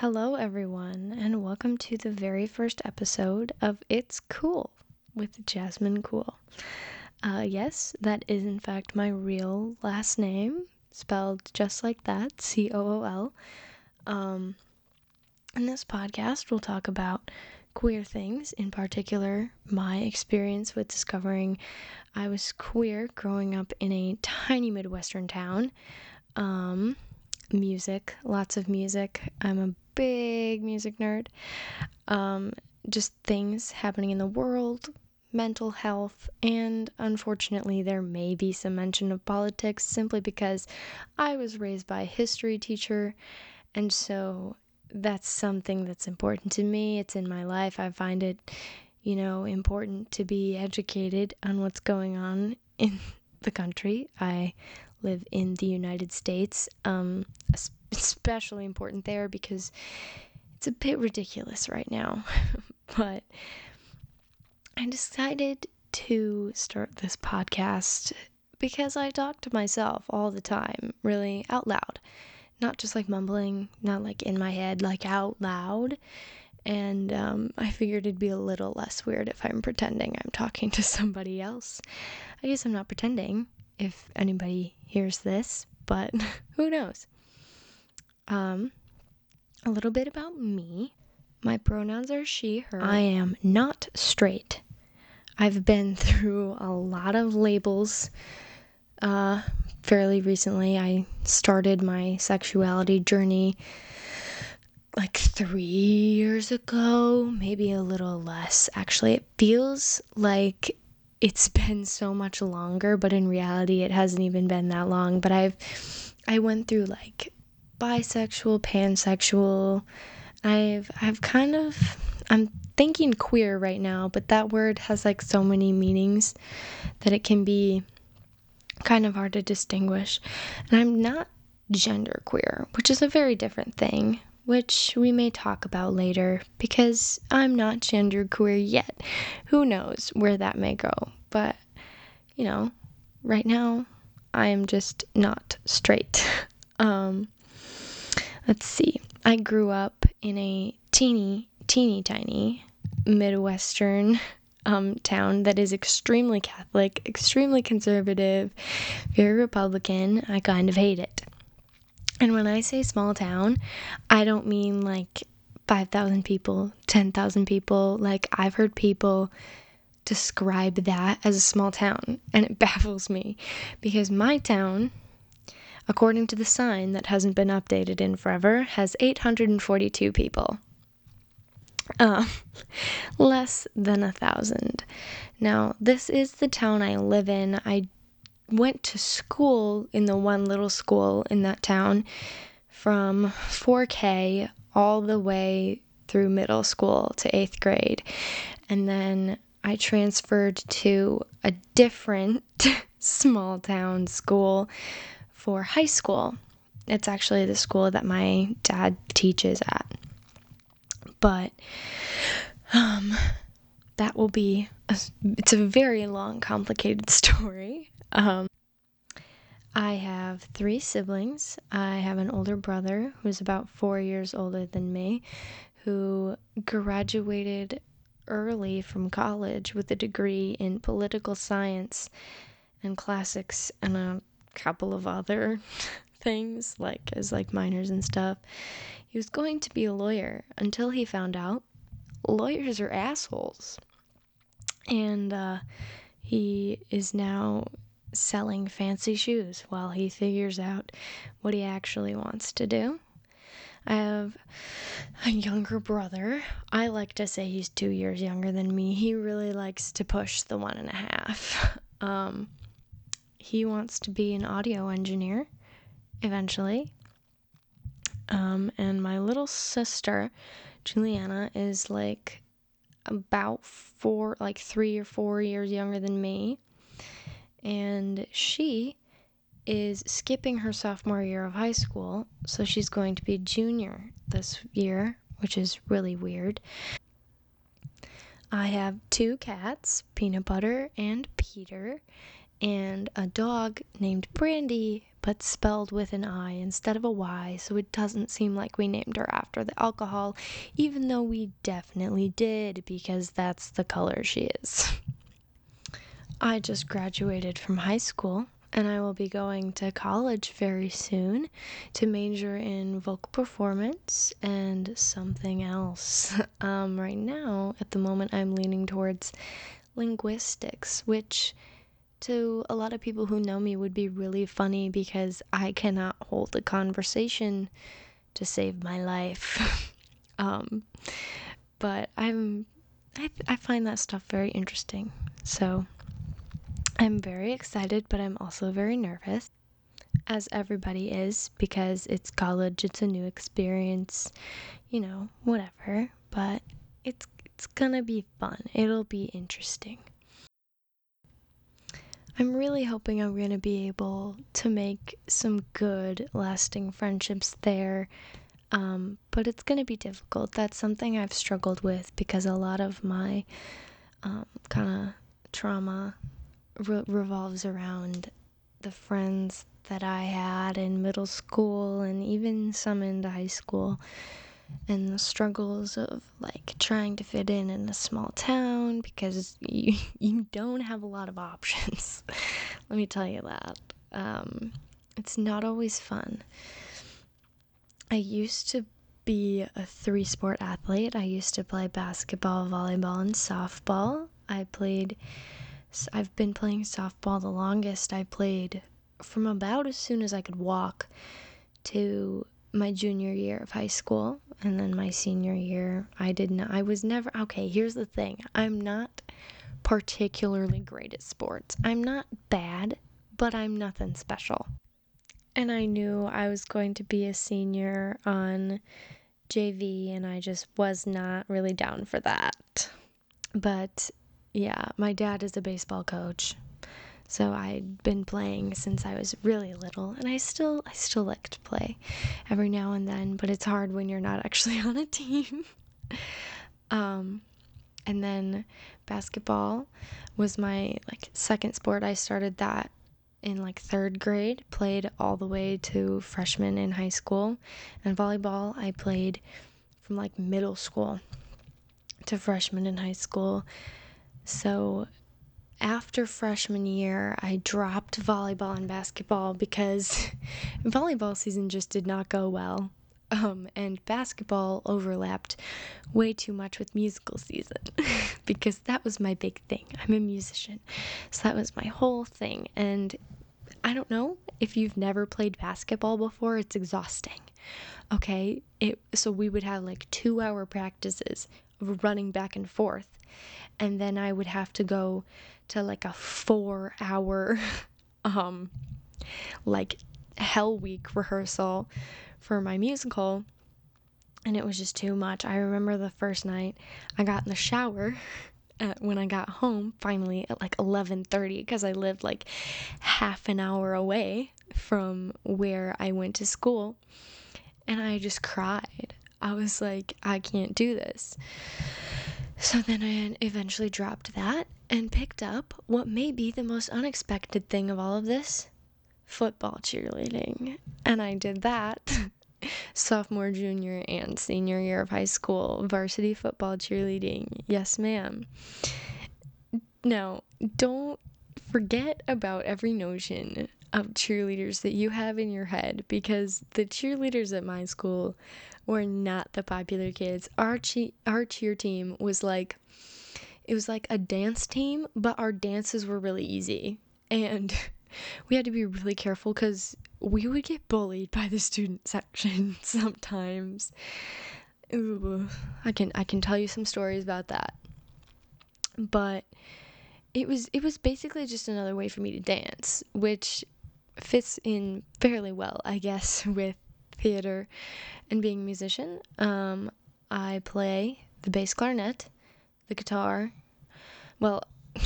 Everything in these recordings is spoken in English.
Hello, everyone, and welcome to the very first episode of It's Cool with Jazmine Cool. Uh, yes, that is in fact my real last name, spelled just like that C O O L. Um, in this podcast, we'll talk about queer things, in particular, my experience with discovering I was queer growing up in a tiny Midwestern town. Um, music, lots of music. I'm a big music nerd. Um, just things happening in the world, mental health, and unfortunately, there may be some mention of politics simply because I was raised by a history teacher, and so that's something that's important to me. It's in my life. I find it, you know, important to be educated on what's going on in the country. I live in the United States. Um, especially important there because it's a bit ridiculous right now. but I decided to start this podcast because I talk to myself all the time, really out loud. Not just like mumbling, not like in my head, like out loud. And um, I figured it'd be a little less weird if I'm pretending I'm talking to somebody else. I guess I'm not pretending if anybody hears this, but who knows? Um, a little bit about me. My pronouns are she, her. I am not straight. I've been through a lot of labels uh, fairly recently. I started my sexuality journey like three years ago, maybe a little less. Actually, it feels like it's been so much longer, but in reality, it hasn't even been that long. But I've I went through like bisexual, pansexual. I've I've kind of I'm thinking queer right now, but that word has like so many meanings that it can be kind of hard to distinguish. And I'm not gender queer, which is a very different thing, which we may talk about later because I'm not gender queer yet. Who knows where that may go? But you know, right now I am just not straight. um Let's see. I grew up in a teeny, teeny tiny Midwestern um, town that is extremely Catholic, extremely conservative, very Republican. I kind of hate it. And when I say small town, I don't mean like 5,000 people, 10,000 people. Like, I've heard people describe that as a small town, and it baffles me because my town according to the sign that hasn't been updated in forever, has 842 people. Uh, less than a thousand. Now, this is the town I live in. I went to school in the one little school in that town from 4K all the way through middle school to eighth grade. And then I transferred to a different small town school for high school. It's actually the school that my dad teaches at. But um, that will be a, it's a very long complicated story. Um, I have three siblings. I have an older brother who's about 4 years older than me who graduated early from college with a degree in political science and classics and a couple of other things, like as like minors and stuff. He was going to be a lawyer until he found out lawyers are assholes. And uh, he is now selling fancy shoes while he figures out what he actually wants to do. I have a younger brother. I like to say he's two years younger than me. He really likes to push the one and a half. Um, he wants to be an audio engineer eventually. Um, and my little sister, Juliana, is like about four, like three or four years younger than me. And she is skipping her sophomore year of high school. So she's going to be a junior this year, which is really weird. I have two cats, Peanut Butter and Peter, and a dog named Brandy, but spelled with an I instead of a Y, so it doesn't seem like we named her after the alcohol, even though we definitely did because that's the color she is. I just graduated from high school and I will be going to college very soon to major in vocal performance and something else. Um, right now, at the moment, I'm leaning towards linguistics, which to a lot of people who know me would be really funny because I cannot hold a conversation to save my life. um, but I'm I, I find that stuff very interesting. So I'm very excited, but I'm also very nervous, as everybody is, because it's college, it's a new experience, you know, whatever. But it's it's gonna be fun. It'll be interesting. I'm really hoping I'm going to be able to make some good, lasting friendships there. Um, but it's going to be difficult. That's something I've struggled with because a lot of my um, kind of trauma re- revolves around the friends that I had in middle school and even some into high school and the struggles of like trying to fit in in a small town because you, you don't have a lot of options. Let me tell you that. Um, it's not always fun. I used to be a three sport athlete. I used to play basketball, volleyball, and softball. I played, I've been playing softball the longest. I played from about as soon as I could walk to my junior year of high school and then my senior year I did not I was never okay here's the thing. I'm not particularly great at sports. I'm not bad but I'm nothing special. And I knew I was going to be a senior on JV and I just was not really down for that. But yeah my dad is a baseball coach so I'd been playing since I was really little and I still I still like to play every now and then, but it's hard when you're not actually on a team. um and then basketball was my like second sport. I started that in like third grade, played all the way to freshman in high school. And volleyball, I played from like middle school to freshman in high school. So after freshman year, I dropped volleyball and basketball because volleyball season just did not go well. Um, and basketball overlapped way too much with musical season because that was my big thing. I'm a musician, so that was my whole thing. And I don't know if you've never played basketball before, it's exhausting. Okay, it so we would have like two hour practices of running back and forth, and then I would have to go to like a four hour um like hell week rehearsal for my musical and it was just too much. I remember the first night I got in the shower at, when I got home finally at like 11:30 because I lived like half an hour away from where I went to school and I just cried. I was like I can't do this. So then I eventually dropped that and picked up what may be the most unexpected thing of all of this football cheerleading. And I did that sophomore, junior, and senior year of high school varsity football cheerleading. Yes, ma'am. Now, don't forget about every notion of cheerleaders that you have in your head because the cheerleaders at my school were not the popular kids. Our che- our cheer team was like it was like a dance team, but our dances were really easy. And we had to be really careful cuz we would get bullied by the student section sometimes. Ooh, I can I can tell you some stories about that. But it was it was basically just another way for me to dance, which fits in fairly well, I guess, with theater and being a musician. Um, I play the bass clarinet, the guitar. Well,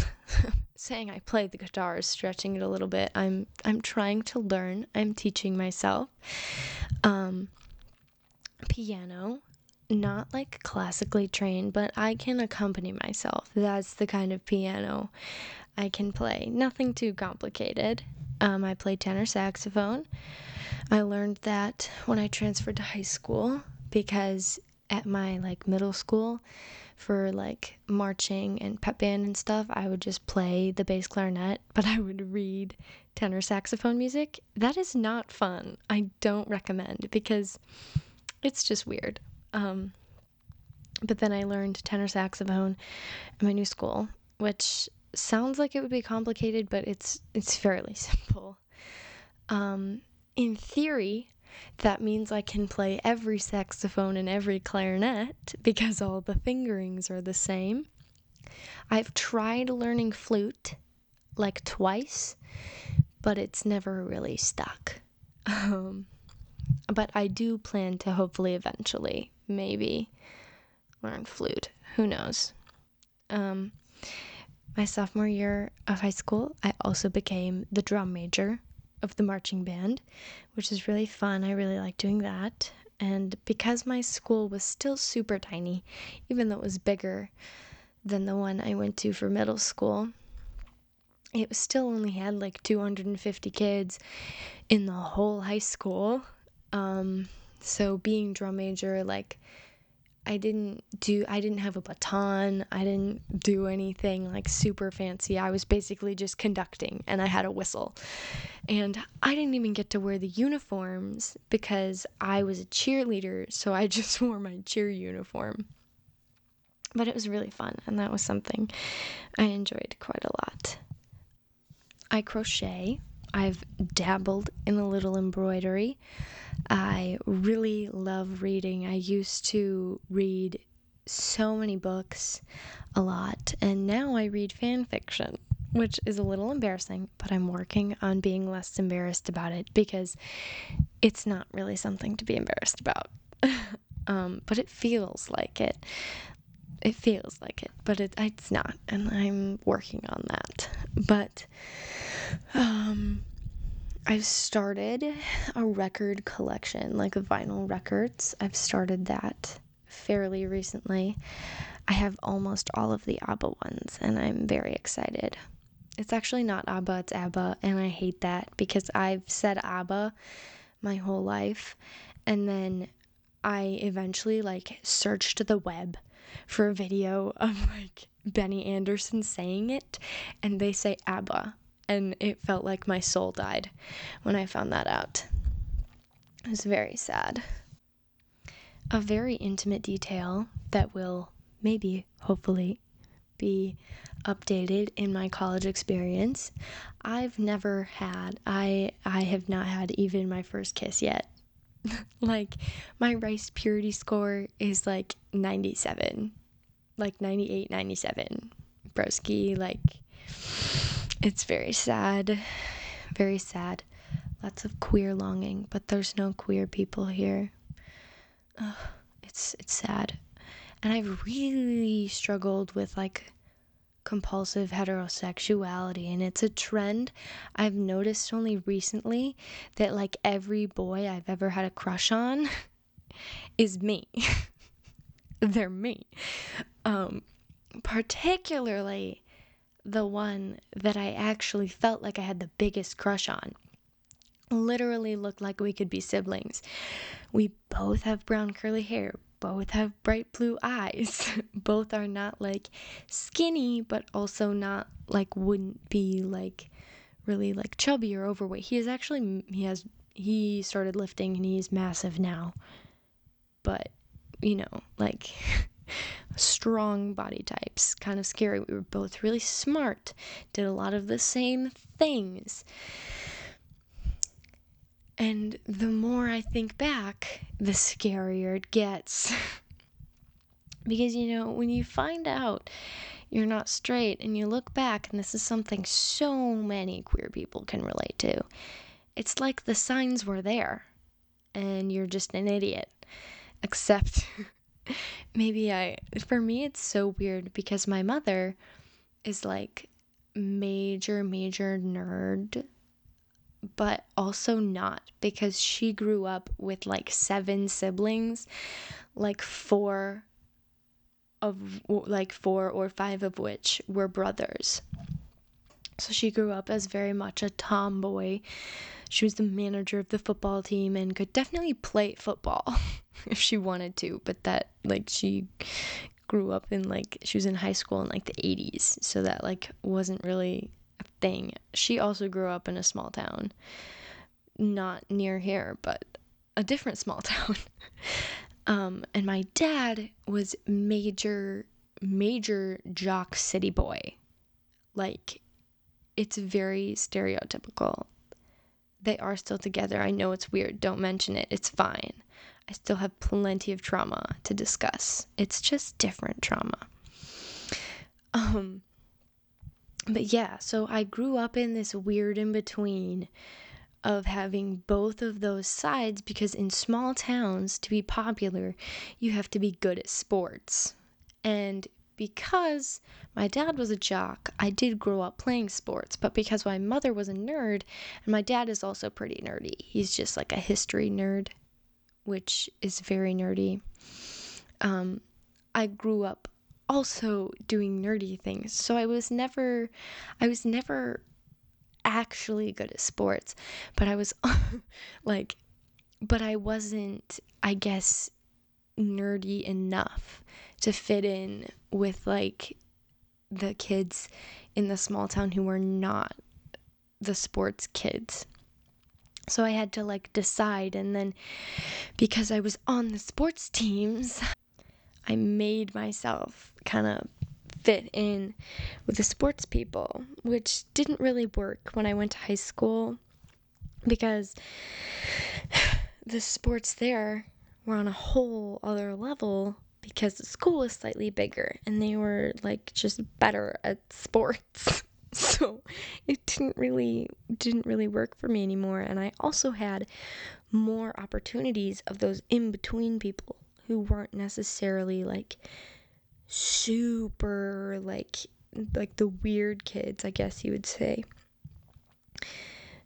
saying I play the guitar is stretching it a little bit. I'm I'm trying to learn. I'm teaching myself. Um, piano, not like classically trained, but I can accompany myself. That's the kind of piano I can play. Nothing too complicated. Um, I play tenor saxophone. I learned that when I transferred to high school because at my like middle school for like marching and pep band and stuff, I would just play the bass clarinet, but I would read tenor saxophone music. That is not fun. I don't recommend because it's just weird. Um, but then I learned tenor saxophone at my new school, which sounds like it would be complicated, but it's it's fairly simple. Um, in theory, that means I can play every saxophone and every clarinet because all the fingerings are the same. I've tried learning flute like twice, but it's never really stuck. Um, but I do plan to hopefully eventually, maybe, learn flute. Who knows? Um, my sophomore year of high school, I also became the drum major of the marching band, which is really fun. I really like doing that. And because my school was still super tiny, even though it was bigger than the one I went to for middle school, it still only had like 250 kids in the whole high school. Um, so being drum major, like, I didn't do I didn't have a baton. I didn't do anything like super fancy. I was basically just conducting and I had a whistle. And I didn't even get to wear the uniforms because I was a cheerleader, so I just wore my cheer uniform. But it was really fun and that was something I enjoyed quite a lot. I crochet. I've dabbled in a little embroidery. I really love reading. I used to read so many books a lot, and now I read fan fiction, which is a little embarrassing, but I'm working on being less embarrassed about it because it's not really something to be embarrassed about. um, but it feels like it. It feels like it, but it, it's not, and I'm working on that. But um, I've started a record collection, like vinyl records. I've started that fairly recently. I have almost all of the ABBA ones, and I'm very excited. It's actually not ABBA, it's ABBA, and I hate that because I've said ABBA my whole life, and then I eventually like searched the web for a video of like Benny Andersson saying it, and they say ABBA and it felt like my soul died when I found that out. It was very sad. A very intimate detail that will maybe, hopefully, be updated in my college experience. I've never had I I have not had even my first kiss yet. like my rice purity score is like 97. Like 98, 97. Broski like it's very sad. Very sad. Lots of queer longing, but there's no queer people here. Ugh, it's it's sad. And I've really struggled with like compulsive heterosexuality and it's a trend I've noticed only recently that like every boy I've ever had a crush on is me. They're me. Um particularly the one that I actually felt like I had the biggest crush on. Literally looked like we could be siblings. We both have brown curly hair, both have bright blue eyes, both are not like skinny, but also not like wouldn't be like really like chubby or overweight. He is actually, he has, he started lifting and he's massive now. But, you know, like strong body types, kind of scary. We were both really smart, did a lot of the same things. And the more I think back, the scarier it gets. because, you know, when you find out you're not straight and you look back, and this is something so many queer people can relate to, it's like the signs were there and you're just an idiot. Except maybe I, for me, it's so weird because my mother is like major, major nerd, but also not because she grew up with like seven siblings, like four of like four or five of which were brothers. So she grew up as very much a tomboy. She was the manager of the football team and could definitely play football if she wanted to, but that like she grew up in like she was in high school in like the 80s, so that like wasn't really thing. She also grew up in a small town. Not near here, but a different small town. um and my dad was major major jock city boy. Like it's very stereotypical. They are still together. I know it's weird. Don't mention it. It's fine. I still have plenty of trauma to discuss. It's just different trauma. Um but yeah, so I grew up in this weird in between of having both of those sides because in small towns to be popular, you have to be good at sports. And because my dad was a jock, I did grow up playing sports, but because my mother was a nerd, and my dad is also pretty nerdy, he's just like a history nerd, which is very nerdy. Um, I grew up also doing nerdy things, so I was never, I was never actually good at sports, but I was like, but I wasn't, I guess, nerdy enough to fit in with like the kids in the small town who were not the sports kids. So I had to like decide and then because I was on the sports teams, I made myself kind of fit in with the sports people, which didn't really work when I went to high school because the sports there were on a whole other level because the school was slightly bigger and they were like just better at sports. so it didn't really didn't really work for me anymore and I also had more opportunities of those in between people who weren't necessarily like super like like the weird kids, I guess you would say.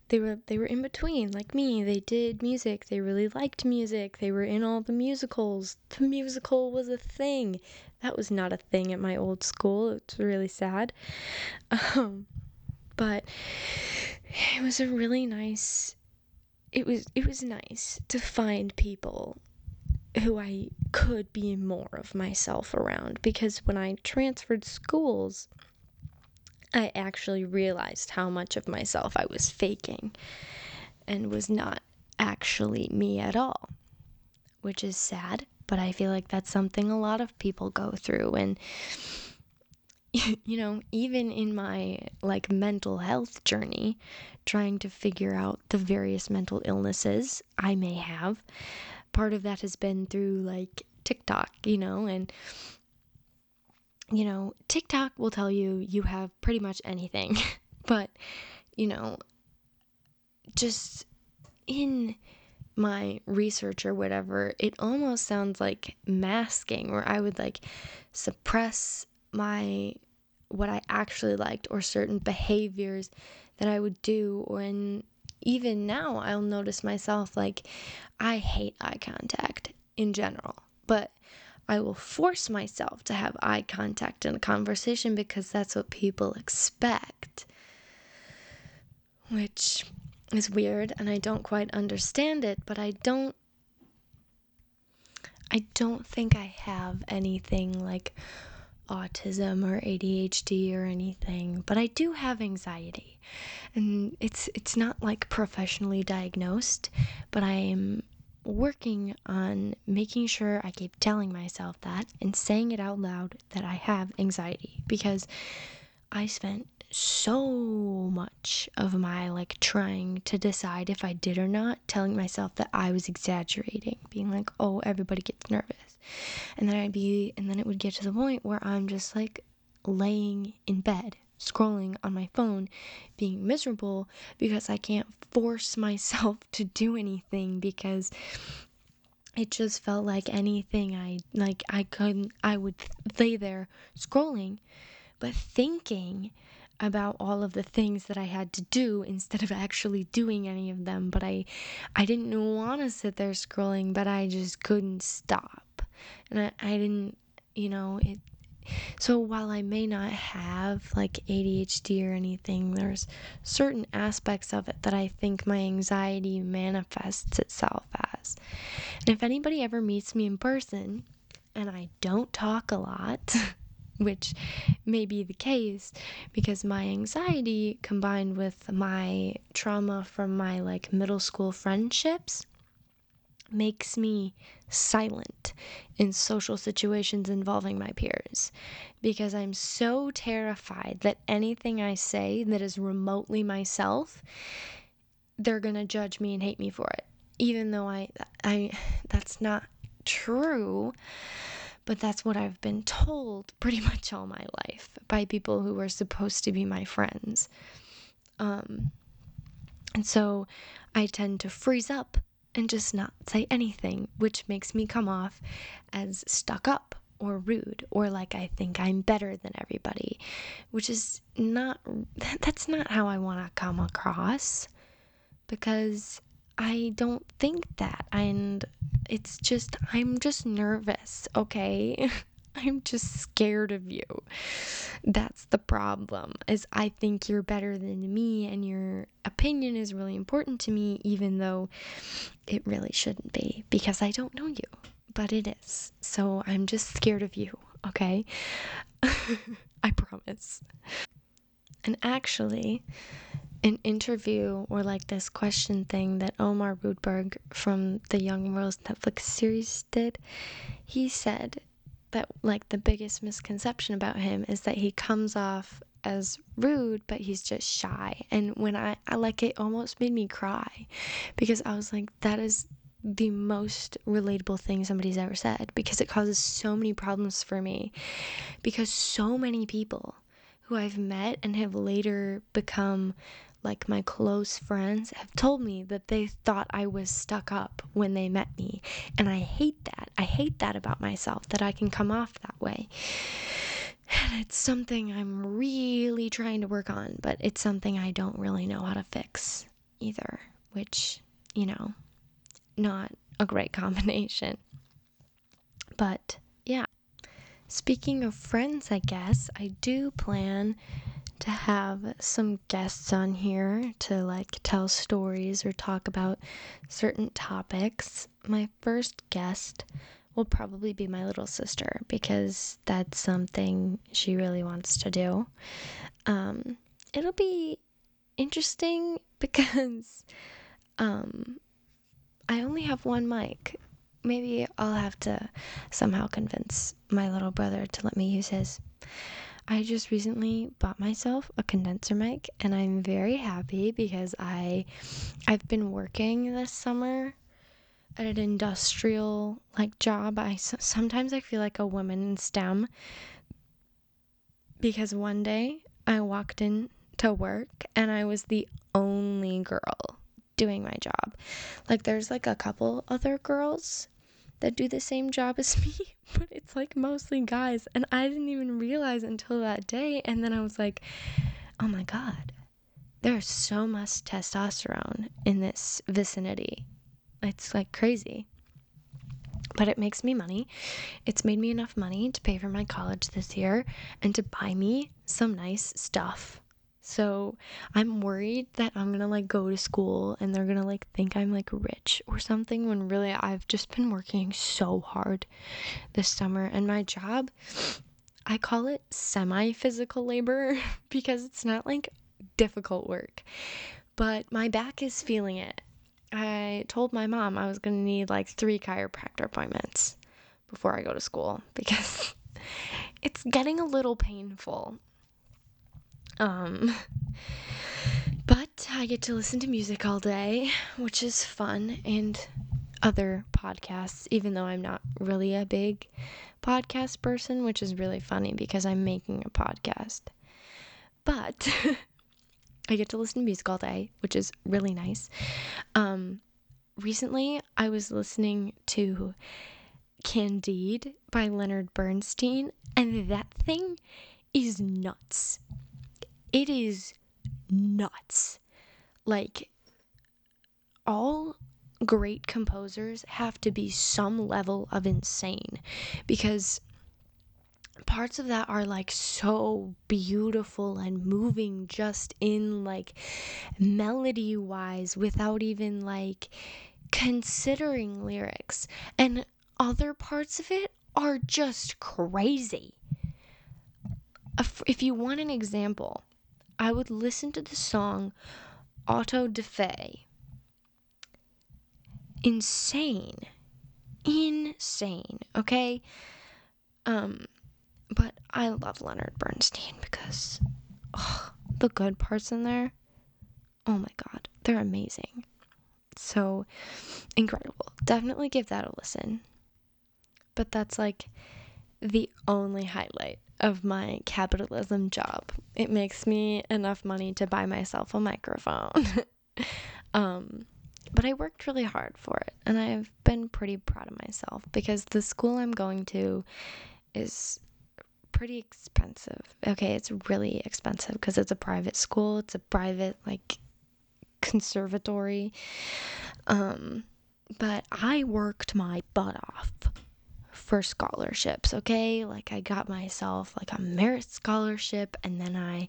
They were they were in between like me. They did music. They really liked music. They were in all the musicals. The musical was a thing. That was not a thing at my old school. It's really sad. Um, but it was a really nice it was it was nice to find people who I could be more of myself around because when I transferred schools I actually realized how much of myself I was faking and was not actually me at all, which is sad, but I feel like that's something a lot of people go through. And, you know, even in my like mental health journey, trying to figure out the various mental illnesses I may have, part of that has been through like TikTok, you know, and you know, TikTok will tell you you have pretty much anything. but, you know, just in my research or whatever, it almost sounds like masking where I would like suppress my what I actually liked or certain behaviors that I would do when even now I'll notice myself like I hate eye contact in general. But I will force myself to have eye contact in a conversation because that's what people expect. Which is weird and I don't quite understand it, but I don't I don't think I have anything like autism or ADHD or anything, but I do have anxiety. And it's it's not like professionally diagnosed, but I am working on making sure I keep telling myself that and saying it out loud that I have anxiety because I spent so much of my like trying to decide if I did or not, telling myself that I was exaggerating, being like, oh, everybody gets nervous. And then I'd be, and then it would get to the point where I'm just like laying in bed scrolling on my phone, being miserable because I can't force myself to do anything because it just felt like anything I like I couldn't I would lay there scrolling but thinking about all of the things that I had to do instead of actually doing any of them but I I didn't want to sit there scrolling but I just couldn't stop and I, I didn't you know it so while I may not have like ADHD or anything, there's certain aspects of it that I think my anxiety manifests itself as. And if anybody ever meets me in person and I don't talk a lot, which may be the case because my anxiety combined with my trauma from my like middle school friendships makes me silent in social situations involving my peers because I'm so terrified that anything I say that is remotely myself they're going to judge me and hate me for it. Even though I I that's not true but that's what I've been told pretty much all my life by people who are supposed to be my friends um and so I tend to freeze up and just not say anything, which makes me come off as stuck up or rude or like I think I'm better than everybody, which is not, that's not how I want to come across because I don't think that. And it's just, I'm just nervous, okay? I'm just scared of you. That's the problem. Is I think you're better than me and your opinion is really important to me even though it really shouldn't be because I don't know you, but it is. So I'm just scared of you, okay? I promise. And actually, an interview or like this question thing that Omar Rudberg from the Young Royals Netflix series did, he said that like the biggest misconception about him is that he comes off as rude but he's just shy. And when I, I like it almost made me cry because i was like that is the most relatable thing somebody's ever said because it causes so many problems for me because so many people who i've met and have later become like my close friends have told me that they thought I was stuck up when they met me. And I hate that. I hate that about myself that I can come off that way. And it's something I'm really trying to work on, but it's something I don't really know how to fix either, which, you know, not a great combination. But yeah. Speaking of friends, I guess, I do plan to have some guests on here to like tell stories or talk about certain topics. My first guest will probably be my little sister because that's something she really wants to do. Um, it'll be interesting because um, I only have one mic. Maybe I'll have to somehow convince my little brother to let me use his. I just recently bought myself a condenser mic and I'm very happy because I I've been working this summer at an industrial like job. I sometimes I feel like a woman in STEM because one day I walked in to work and I was the only girl doing my job. Like there's like a couple other girls that do the same job as me, but it's like mostly guys. And I didn't even realize until that day. And then I was like, oh my God, there's so much testosterone in this vicinity. It's like crazy. But it makes me money. It's made me enough money to pay for my college this year and to buy me some nice stuff so I'm worried that I'm gonna like go to school and they're gonna like think I'm like rich or something when really I've just been working so hard this summer and my job I call it semi physical labor because it's not like difficult work. But my back is feeling it. I told my mom I was gonna need like three chiropractor appointments before I go to school because it's getting a little painful um, but I get to listen to music all day, which is fun, and other podcasts, even though I'm not really a big podcast person, which is really funny because I'm making a podcast. But I get to listen to music all day, which is really nice. Um, recently, I was listening to Candide by Leonard Bernstein, and that thing is nuts it is nuts. Like, all great composers have to be some level of insane because parts of that are like so beautiful and moving just in like melody wise without even like considering lyrics and other parts of it are just crazy if you want an example i would listen to the song auto da fe insane insane okay um but I love Leonard Bernstein because oh, the good parts in there, oh my god, they're amazing. So incredible. Definitely give that a listen. But that's like the only highlight of my capitalism job. It makes me enough money to buy myself a microphone. um, but I worked really hard for it, and I've been pretty proud of myself because the school I'm going to is pretty expensive. Okay, it's really expensive because it's a private school. It's a private like conservatory. Um but I worked my butt off for scholarships, okay? Like I got myself like a merit scholarship and then I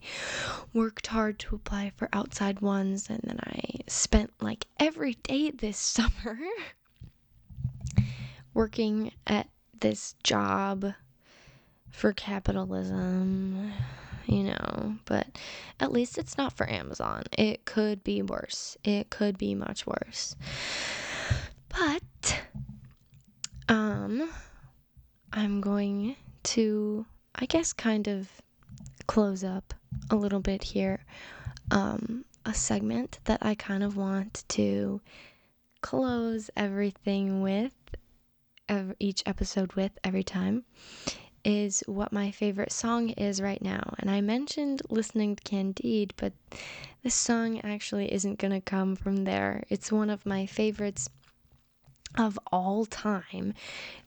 worked hard to apply for outside ones and then I spent like every day this summer working at this job for capitalism, you know, but at least it's not for Amazon. It could be worse. It could be much worse. But um I'm going to I guess kind of close up a little bit here. Um a segment that I kind of want to close everything with each episode with every time is what my favorite song is right now. And I mentioned listening to Candide, but this song actually isn't to come from there. It's one of my favorites of all time.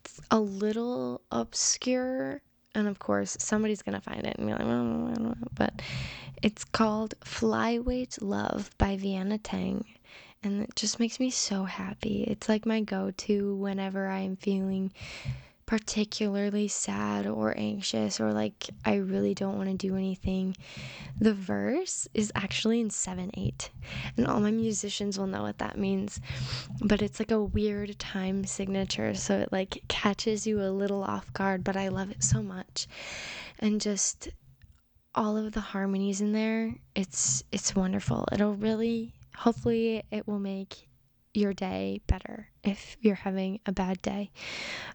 It's a little obscure, and of course, somebody's to find it and be like, oh, but it's called Flyweight Love by Vienna Teng. And it just makes me so happy. It's like my go to whenever I'm feeling particularly sad or anxious or like I really don't want to do anything, the verse is actually in 7 8. And all my musicians will know what that means. But it's like a weird time signature. So it like catches you a little off guard, but I love it so much. And just all of the harmonies in there, it's it's wonderful. It'll really hopefully it will make your day better if you're having a bad day.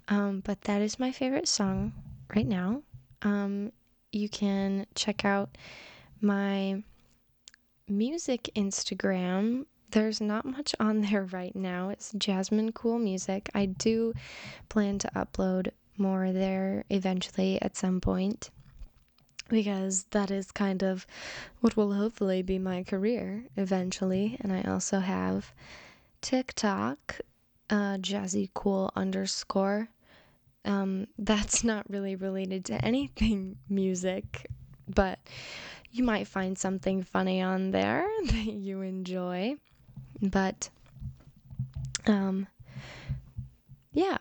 Um, but that is my favorite song right now. Um, you can check out my music Instagram. There's not much on there right now. It's Jazmine Cool Music. I do plan to upload more there eventually at some point because that is kind of what will hopefully be my career eventually. And I also have TikTok, uh, jazzy cool underscore. Um, that's not really related to anything music, but you might find something funny on there that you enjoy. But, um, yeah,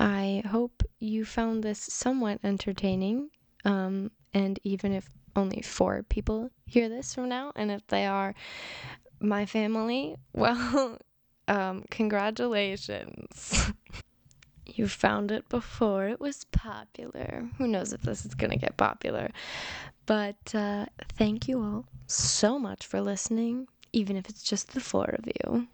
I hope you found this somewhat entertaining. Um, and even if only four people hear this from now, and if they are my family, well, um, congratulations. you found it before it was popular. Who knows if this is going to get popular? But uh, thank you all so much for listening, even if it's just the four of you.